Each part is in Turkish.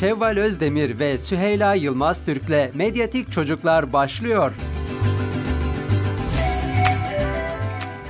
Şevval Özdemir ve Süheyla Yılmaz Türk'le Medyatik Çocuklar başlıyor.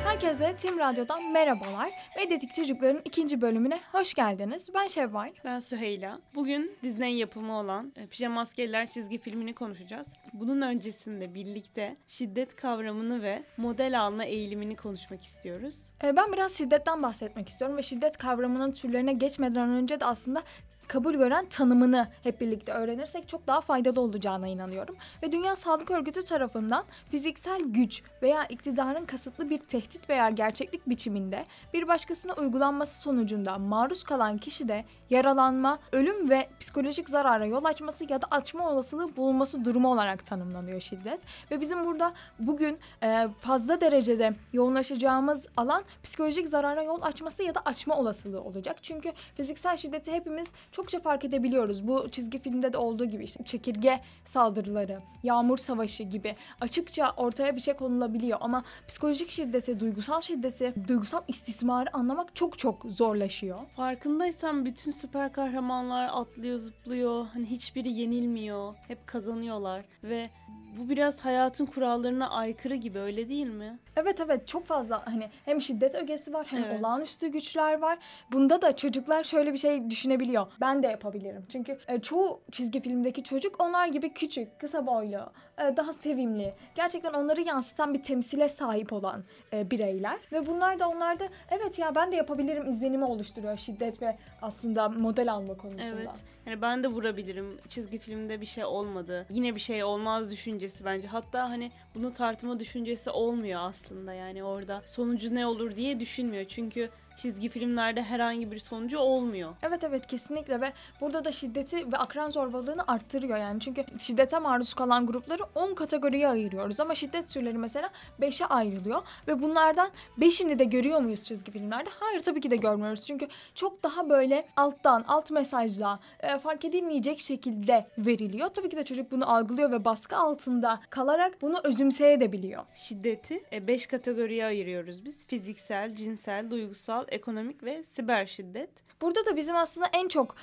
Herkese Tim Radyo'dan merhabalar. Medyatik Çocukların ikinci bölümüne hoş geldiniz. Ben Şevval. Ben Süheyla. Bugün Disney yapımı olan e, Pijama Askerler çizgi filmini konuşacağız. Bunun öncesinde birlikte şiddet kavramını ve model alma eğilimini konuşmak istiyoruz. Ee, Ben biraz şiddetten bahsetmek istiyorum ve şiddet kavramının türlerine geçmeden önce de aslında kabul gören tanımını hep birlikte öğrenirsek çok daha faydalı olacağına inanıyorum. Ve Dünya Sağlık Örgütü tarafından fiziksel güç veya iktidarın kasıtlı bir tehdit veya gerçeklik biçiminde bir başkasına uygulanması sonucunda maruz kalan kişide yaralanma, ölüm ve psikolojik zarara yol açması ya da açma olasılığı bulunması durumu olarak tanımlanıyor şiddet. Ve bizim burada bugün e, fazla derecede yoğunlaşacağımız alan psikolojik zarara yol açması ya da açma olasılığı olacak. Çünkü fiziksel şiddeti hepimiz çokça fark edebiliyoruz. Bu çizgi filmde de olduğu gibi işte çekirge saldırıları, yağmur savaşı gibi açıkça ortaya bir şey konulabiliyor. Ama psikolojik şiddeti, duygusal şiddeti, duygusal istismarı anlamak çok çok zorlaşıyor. Farkındaysan bütün süper kahramanlar atlıyor, zıplıyor. Hani hiçbiri yenilmiyor. Hep kazanıyorlar ve bu biraz hayatın kurallarına aykırı gibi öyle değil mi? Evet evet çok fazla hani hem şiddet ögesi var hem Evet. olağanüstü güçler var. Bunda da çocuklar şöyle bir şey düşünebiliyor. Ben de yapabilirim. Çünkü e, çoğu çizgi filmdeki çocuk onlar gibi küçük, kısa boylu, e, daha sevimli. Gerçekten onları yansıtan bir temsile sahip olan e, bireyler. Ve bunlar da onlarda evet ya ben de yapabilirim izlenimi oluşturuyor şiddet ve aslında model alma konusunda. Evet. Hani ben de vurabilirim. Çizgi filmde bir şey olmadı. Yine bir şey olmaz düşüncesi bence. Hatta hani bunu tartma düşüncesi olmuyor aslında yani orada. Sonucu ne olur diye düşünmüyor. Çünkü çizgi filmlerde herhangi bir sonucu olmuyor. Evet evet kesinlikle ve burada da şiddeti ve akran zorbalığını arttırıyor yani. Çünkü şiddete maruz kalan grupları 10 kategoriye ayırıyoruz ama şiddet türleri mesela 5'e ayrılıyor ve bunlardan 5'ini de görüyor muyuz çizgi filmlerde? Hayır tabii ki de görmüyoruz. Çünkü çok daha böyle alttan, alt mesajla e, fark edilmeyecek şekilde veriliyor. Tabii ki de çocuk bunu algılıyor ve baskı altında kalarak bunu özümseyebiliyor. Şiddeti 5 kategoriye ayırıyoruz biz. Fiziksel, cinsel, duygusal, ekonomik ve siber şiddet. Burada da bizim aslında en çok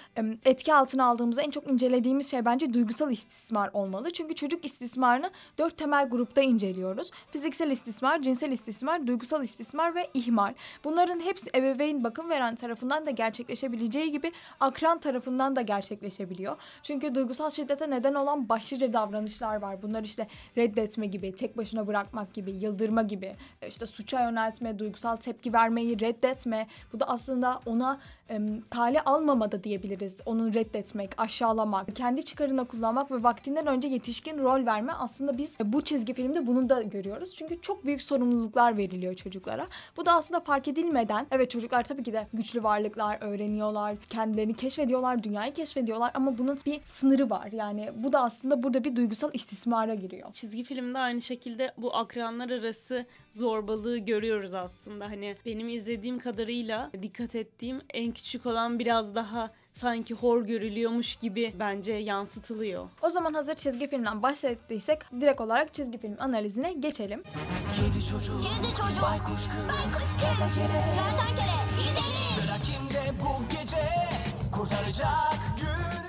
etki altına aldığımız, en çok incelediğimiz şey bence duygusal istismar olmalı. Çünkü çocuk istismarını dört temel grupta inceliyoruz. Fiziksel istismar, cinsel istismar, duygusal istismar ve ihmal. Bunların hepsi ebeveyn bakım veren tarafından da gerçekleşebileceği gibi akran tarafından da gerçekleşebiliyor. Çünkü duygusal şiddete neden olan başlıca davranışlar var. Bunlar işte reddetme gibi, tek başına bırakmak gibi, yıldırma gibi, e, işte suça yöneltme, duygusal tepki vermeyi reddetme. Bu da aslında ona em, kale almama da diyebiliriz. Onu reddetmek, aşağılamak, kendi çıkarına kullanmak ve vaktinden önce yetişkin rol verme aslında biz bu çizgi filmde bunu da görüyoruz. Çünkü çok büyük sorumluluklar veriliyor çocuklara. Bu da aslında fark edilmeden evet çocuklar tabii ki de güçlü varlıklar öğreniyorlar, kendilerini keşfediyorlar, dünyayı keşfediyorlar ama bunun bir sınırı var. Yani bu da aslında burada bir duygusal istismara giriyor. Çizgi filmde aynı şekilde bu akranlar arası zorbalığı görüyoruz aslında. Hani benim izlediğim kadarıyla dikkat ettiğim en küçük olan biraz daha sanki hor görülüyormuş gibi bence yansıtılıyor. O zaman hazır çizgi filmden bahsettiysek direkt olarak çizgi film analizine geçelim. Kedi çocuk, Kedi çocuk, baykuş kız, baykuş kız, kertenkele. kertenkele, gidelim. Sıra kimde bu gece kurtaracak günü?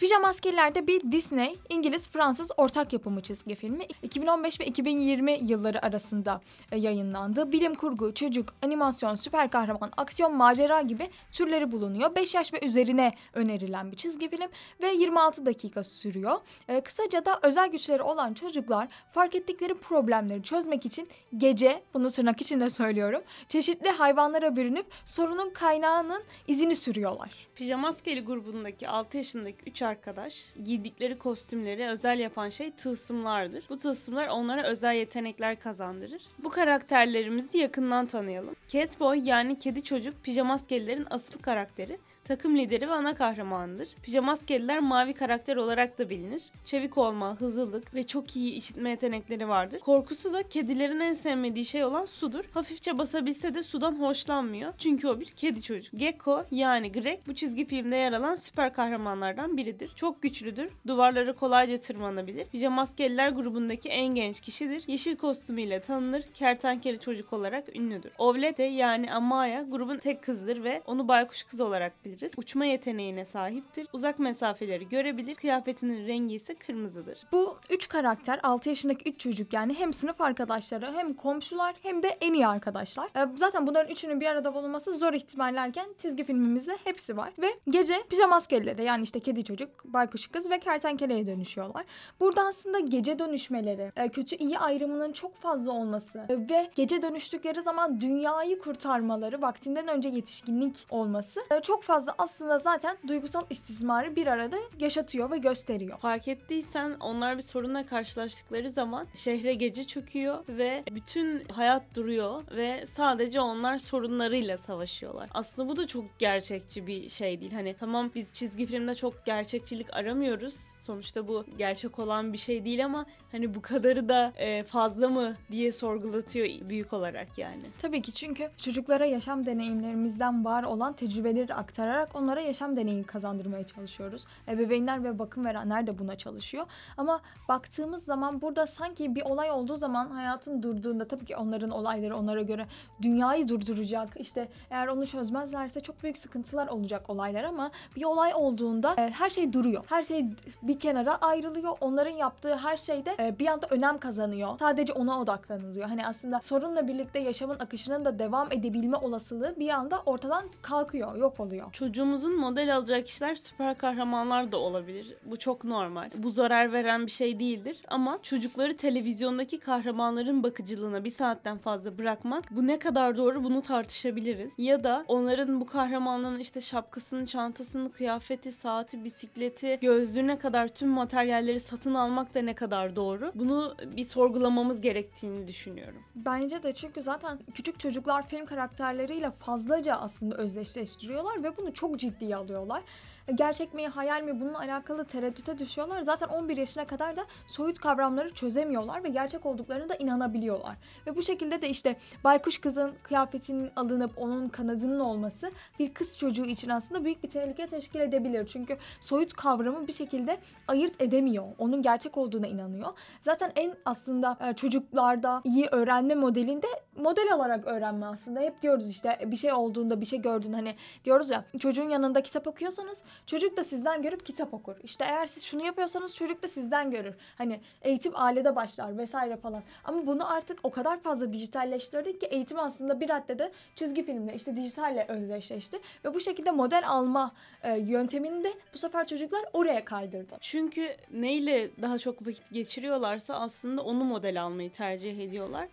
Pijama Askerler'de bir Disney, İngiliz, Fransız ortak yapımı çizgi filmi. 2015 ve 2020 yılları arasında e, yayınlandı. Bilim kurgu, çocuk, animasyon, süper kahraman, aksiyon, macera gibi türleri bulunuyor. 5 yaş ve üzerine önerilen bir çizgi film ve 26 dakika sürüyor. E, kısaca da özel güçleri olan çocuklar fark ettikleri problemleri çözmek için gece, bunu tırnak içinde söylüyorum, çeşitli hayvanlara bürünüp sorunun kaynağının izini sürüyorlar. Pijama Askeri grubundaki 6 yaşındaki 3 arkadaş giydikleri kostümleri özel yapan şey tılsımlardır. Bu tılsımlar onlara özel yetenekler kazandırır. Bu karakterlerimizi yakından tanıyalım. Catboy yani kedi çocuk pijama askerilerin asıl karakteri. Takım lideri ve ana kahramanıdır. Pijamaskeliler mavi karakter olarak da bilinir. Çevik olma, hızlılık ve çok iyi işitme yetenekleri vardır. Korkusu da kedilerin en sevmediği şey olan sudur. Hafifçe basabilse de sudan hoşlanmıyor. Çünkü o bir kedi çocuk. Gecko yani Greg bu çizgi filmde yer alan süper kahramanlardan biridir. Çok güçlüdür. Duvarları kolayca tırmanabilir. Pijamaskeliler grubundaki en genç kişidir. Yeşil kostümüyle tanınır. Kertenkele çocuk olarak ünlüdür. Ovlete yani Amaya grubun tek kızıdır ve onu baykuş kız olarak biliriz. Diyebiliriz. Uçma yeteneğine sahiptir. Uzak mesafeleri görebilir. Kıyafetinin rengi ise kırmızıdır. Bu üç karakter 6 yaşındaki üç çocuk yani hem sınıf arkadaşları hem komşular hem de en iyi arkadaşlar. Ee, Zaten bunların üçünün bir arada bulunması zor ihtimallerken çizgi filmimizde hepsi var. Ve gece pijama askerlere yani işte kedi çocuk, baykuş kız ve kertenkeleye dönüşüyorlar. Burada aslında gece dönüşmeleri, e, kötü iyi ayrımının çok fazla olması e, ve gece dönüştükleri zaman dünyayı kurtarmaları, vaktinden önce yetişkinlik olması e, çok fazla aslında zaten duygusal istismarı bir arada yaşatıyor ve gösteriyor. Fark ettiysen onlar bir sorunla karşılaştıkları zaman şehre gece çöküyor ve bütün hayat duruyor ve sadece onlar sorunlarıyla savaşıyorlar. Aslında bu da çok gerçekçi bir şey değil. Hani tamam biz çizgi filmde çok gerçekçilik aramıyoruz. Sonuçta bu gerçek olan bir şey değil ama hani bu kadarı da e, fazla mı diye sorgulatıyor büyük olarak yani. Tabii ki çünkü çocuklara yaşam deneyimlerimizden var olan tecrübeleri aktararak onlara yaşam deneyimi kazandırmaya çalışıyoruz. Ebeveynler ve bakım verenler de buna çalışıyor. Ama baktığımız zaman burada sanki bir olay olduğu zaman hayatın durduğunda tabii ki onların olayları onlara göre dünyayı durduracak. İşte eğer onu çözmezlerse çok büyük sıkıntılar olacak olaylar ama bir olay olduğunda e, her şey duruyor. Her şey bir kenara ayrılıyor. Onların yaptığı her şeyde e, bir anda önem kazanıyor. Sadece ona odaklanılıyor. Hani aslında sorunla birlikte yaşamın akışının da devam edebilme olasılığı bir anda ortadan kalkıyor, yok oluyor. Çocuğumuzun model alacağı kişiler süper kahramanlar da olabilir. Bu çok normal. Bu zarar veren bir şey değildir. Ama çocukları televizyondaki kahramanların bakıcılığına bir saatten fazla bırakmak bu ne kadar doğru bunu tartışabiliriz. Ya da onların bu kahramanların işte şapkasını, çantasını, kıyafeti, saati, bisikleti, gözlüğüne kadar tüm materyalleri satın almak da ne kadar doğru. Bunu bir sorgulamamız gerektiğini düşünüyorum. Bence de çünkü zaten küçük çocuklar film karakterleriyle fazlaca aslında özdeşleştiriyorlar ve bunu çok ciddiye alıyorlar. E, Gerçek mi, hayal mi bununla alakalı tereddüte düşüyorlar. Zaten 11 yaşına kadar da soyut kavramları çözemiyorlar ve gerçek olduklarını da inanabiliyorlar. Ve bu şekilde de işte baykuş kızın kıyafetinin alınıp onun kanadının olması bir kız çocuğu için aslında büyük bir tehlike teşkil edebilir. Çünkü soyut kavramı bir şekilde ayırt edemiyor. Onun gerçek olduğuna inanıyor. Zaten en aslında e, çocuklarda iyi öğrenme modelinde model alarak öğrenme aslında. Hep diyoruz işte bir şey olduğunda bir şey gördün hani diyoruz ya çocuğun yanında kitap okuyorsanız çocuk da sizden görüp kitap okur. İşte eğer siz şunu yapıyorsanız çocuk da sizden görür. Hani eğitim ailede başlar vesaire falan. Ama bunu artık o kadar fazla dijitalleştirdik ki eğitim aslında bir raddede çizgi filmle işte dijitalle özdeşleşti. Ve bu şekilde model alma e, yöntemini de bu sefer çocuklar oraya kaydırdı. Çünkü neyle daha çok vakit geçiriyorlarsa aslında onu model almayı tercih ediyorlar.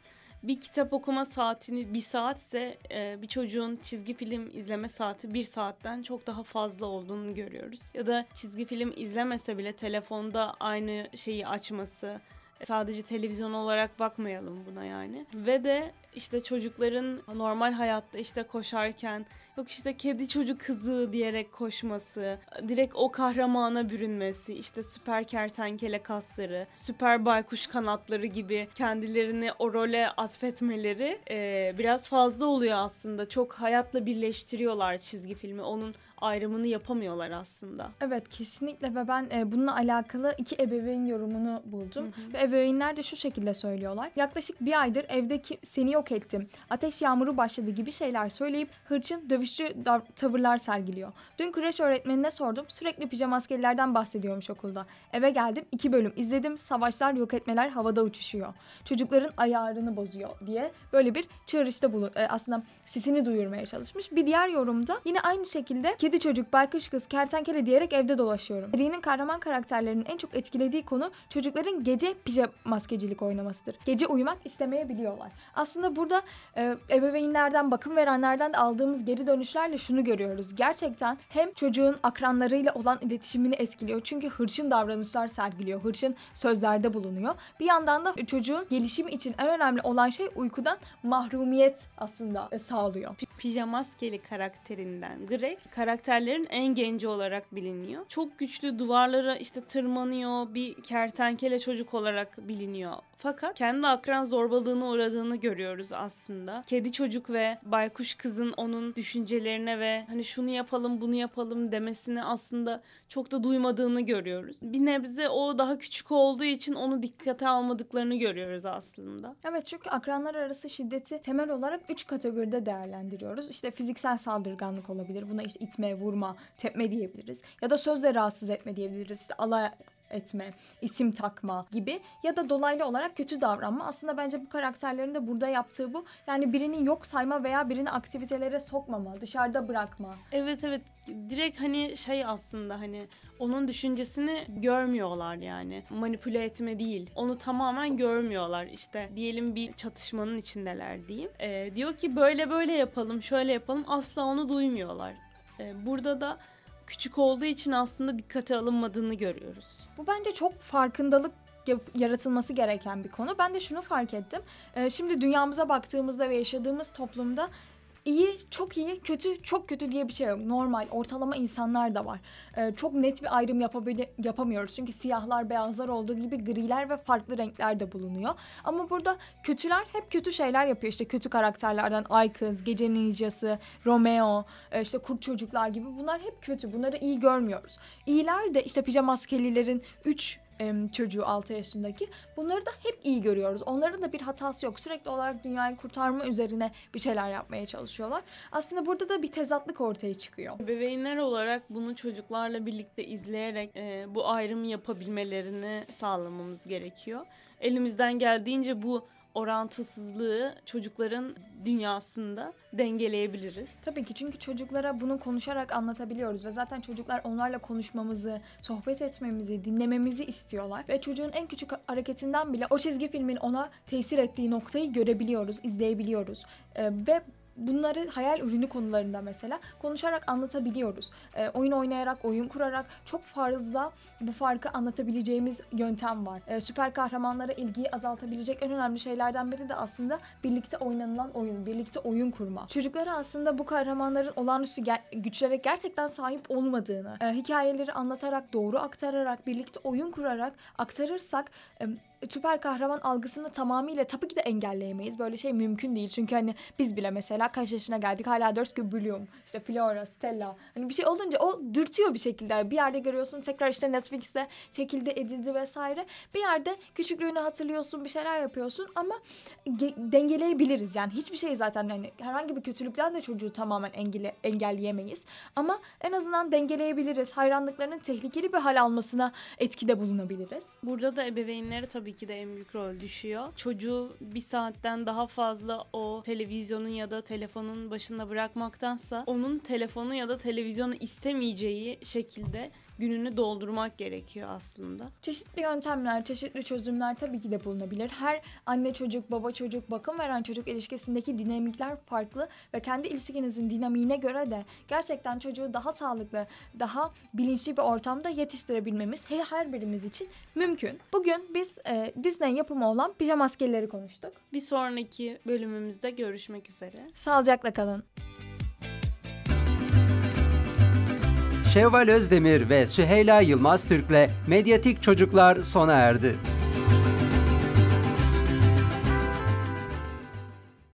Bir kitap okuma saatini bir saatse e, bir çocuğun çizgi film izleme saati bir saatten çok daha fazla olduğunu görüyoruz. Ya da çizgi film izlemese bile telefonda aynı şeyi açması, sadece televizyon olarak bakmayalım buna yani. Ve de işte çocukların normal hayatta işte koşarken yok işte kedi çocuk kızı diyerek koşması, direkt o kahramana bürünmesi, işte süper kertenkele kasları, süper baykuş kanatları gibi kendilerini o role atfetmeleri e, biraz fazla oluyor aslında. Çok hayatla birleştiriyorlar çizgi filmi. Onun ayrımını yapamıyorlar aslında. Evet kesinlikle ve ben e, bununla alakalı iki ebeveyn yorumunu buldum. Ve ebeveynler de şu şekilde söylüyorlar. Yaklaşık bir aydır evdeki seni yok ettim. Ateş yağmuru başladı gibi şeyler söyleyip hırçın dövüşçü tavırlar sergiliyor. Dün kreş öğretmenine sordum. Sürekli pijama askerlerden bahsediyormuş okulda. Eve geldim iki bölüm izledim. Savaşlar yok etmeler havada uçuşuyor. Çocukların ayarını bozuyor diye böyle bir çağrışta bulu e, aslında sesini duyurmaya çalışmış. Bir diğer yorumda yine aynı şekilde kedi çocuk, baykuş kız, kertenkele diyerek evde dolaşıyorum. Seri'nin kahraman karakterlerinin en çok etkilediği konu çocukların gece pijama maskecilik oynamasıdır. Gece uyumak istemeyebiliyorlar. Aslında burada e, ebeveynlerden, bakım verenlerden de aldığımız geri dönüşlerle şunu görüyoruz. Gerçekten hem çocuğun akranlarıyla olan iletişimini etkiliyor. Çünkü hırçın davranışlar sergiliyor. Hırçın sözlerde bulunuyor. Bir yandan da çocuğun gelişimi için en önemli olan şey uykudan mahrumiyet aslında e, sağlıyor. Pi- Pijamaskeli karakterinden Greg karakterlerin en genci olarak biliniyor. Çok güçlü duvarlara işte tırmanıyor. Bir kertenkele çocuk olarak biliniyor. Fakat kendi akran zorbalığına uğradığını görüyoruz aslında. Kedi çocuk ve baykuş kızın onun düşüncelerine ve hani şunu yapalım bunu yapalım demesini aslında çok da duymadığını görüyoruz. Bir nebze o daha küçük olduğu için onu dikkate almadıklarını görüyoruz aslında. Evet çünkü akranlar arası şiddeti temel olarak üç kategoride değerlendiriyoruz. İşte fiziksel saldırganlık olabilir. Buna işte itme, vurma, tepme diyebiliriz. Ya da sözle rahatsız etme diyebiliriz. İşte alay etme, isim takma gibi ya da dolaylı olarak kötü davranma. Aslında bence bu karakterlerin de burada yaptığı bu. Yani birini yok sayma veya birini aktivitelere sokmama, dışarıda bırakma. Evet evet direkt hani şey aslında hani onun düşüncesini görmüyorlar yani manipüle etme değil onu tamamen görmüyorlar işte diyelim bir çatışmanın içindeler diyeyim Ee, diyor ki böyle böyle yapalım şöyle yapalım asla onu duymuyorlar Ee, burada da küçük olduğu için aslında dikkate alınmadığını görüyoruz. Bu bence çok farkındalık yaratılması gereken bir konu. Ben de şunu fark ettim. Ee, şimdi dünyamıza baktığımızda ve yaşadığımız toplumda iyi, çok iyi, kötü, çok kötü diye bir şey yok. Normal, ortalama insanlar da var. Ee, çok net bir ayrım yapabili- yapamıyoruz. Çünkü siyahlar, beyazlar olduğu gibi griler ve farklı renkler de bulunuyor. Ama burada kötüler hep kötü şeyler yapıyor. İşte kötü karakterlerden Ay Kız, Gece Ninjası, Romeo, e, işte Kurt Çocuklar gibi bunlar hep kötü. Bunları iyi görmüyoruz. İyiler de işte pijama maskelilerin 3 çocuğu 6 yaşındaki bunları da hep iyi görüyoruz. Onların da bir hatası yok. Sürekli olarak dünyayı kurtarma üzerine bir şeyler yapmaya çalışıyorlar. Aslında burada da bir tezatlık ortaya çıkıyor. Bebeğinler olarak bunu çocuklarla birlikte izleyerek e, bu ayrımı yapabilmelerini sağlamamız gerekiyor. Elimizden geldiğince bu orantısızlığı çocukların dünyasında dengeleyebiliriz. Tabii ki çünkü çocuklara bunu konuşarak anlatabiliyoruz ve zaten çocuklar onlarla konuşmamızı, sohbet etmemizi, dinlememizi istiyorlar. Ve çocuğun en küçük hareketinden bile o çizgi filmin ona tesir ettiği noktayı görebiliyoruz, izleyebiliyoruz. Ee, ve bunları hayal ürünü konularında mesela konuşarak anlatabiliyoruz. Ee, oyun oynayarak, oyun kurarak çok fazla bu farkı anlatabileceğimiz yöntem var. Ee, süper kahramanlara ilgiyi azaltabilecek en önemli şeylerden biri de aslında birlikte oynanılan oyun, birlikte oyun kurma. Çocuklara aslında bu kahramanların olağanüstü ger- güçlere gerçekten sahip olmadığını, e, hikayeleri anlatarak, doğru aktararak, birlikte oyun kurarak aktarırsak e, süper kahraman algısını tamamıyla tabii ki de engelleyemeyiz. Böyle şey mümkün değil. Çünkü hani biz bile mesela kaç yaşına geldik hala diyoruz ki Bloom, işte Flora, Stella. Hani bir şey olunca o dürtüyor bir şekilde. Bir yerde görüyorsun tekrar işte Netflix'te çekildi edildi vesaire. Bir yerde küçüklüğünü hatırlıyorsun bir şeyler yapıyorsun ama ge- dengeleyebiliriz. Yani hiçbir şey zaten hani herhangi bir kötülükten de çocuğu tamamen engelle- engelleyemeyiz. Ama en azından dengeleyebiliriz. Hayranlıklarının tehlikeli bir hal almasına etkide bulunabiliriz. Burada da ebeveynlere tabii ki de en büyük rol düşüyor. Çocuğu bir saatten daha fazla o televizyonun ya da telefonun başında bırakmaktansa onun telefonu ya da televizyonu istemeyeceği şekilde gününü doldurmak gerekiyor aslında. Çeşitli yöntemler, çeşitli çözümler tabii ki de bulunabilir. Her anne çocuk, baba çocuk, bakım veren çocuk ilişkisindeki dinamikler farklı ve kendi ilişkinizin dinamiğine göre de gerçekten çocuğu daha sağlıklı, daha bilinçli bir ortamda yetiştirebilmemiz he- her birimiz için mümkün. Bugün biz e, Disney yapımı olan pijama maskeleri konuştuk. Bir sonraki bölümümüzde görüşmek üzere. Sağlıcakla kalın. Şevval Özdemir ve Süheyla Yılmaz Türk'le Medyatik Çocuklar sona erdi.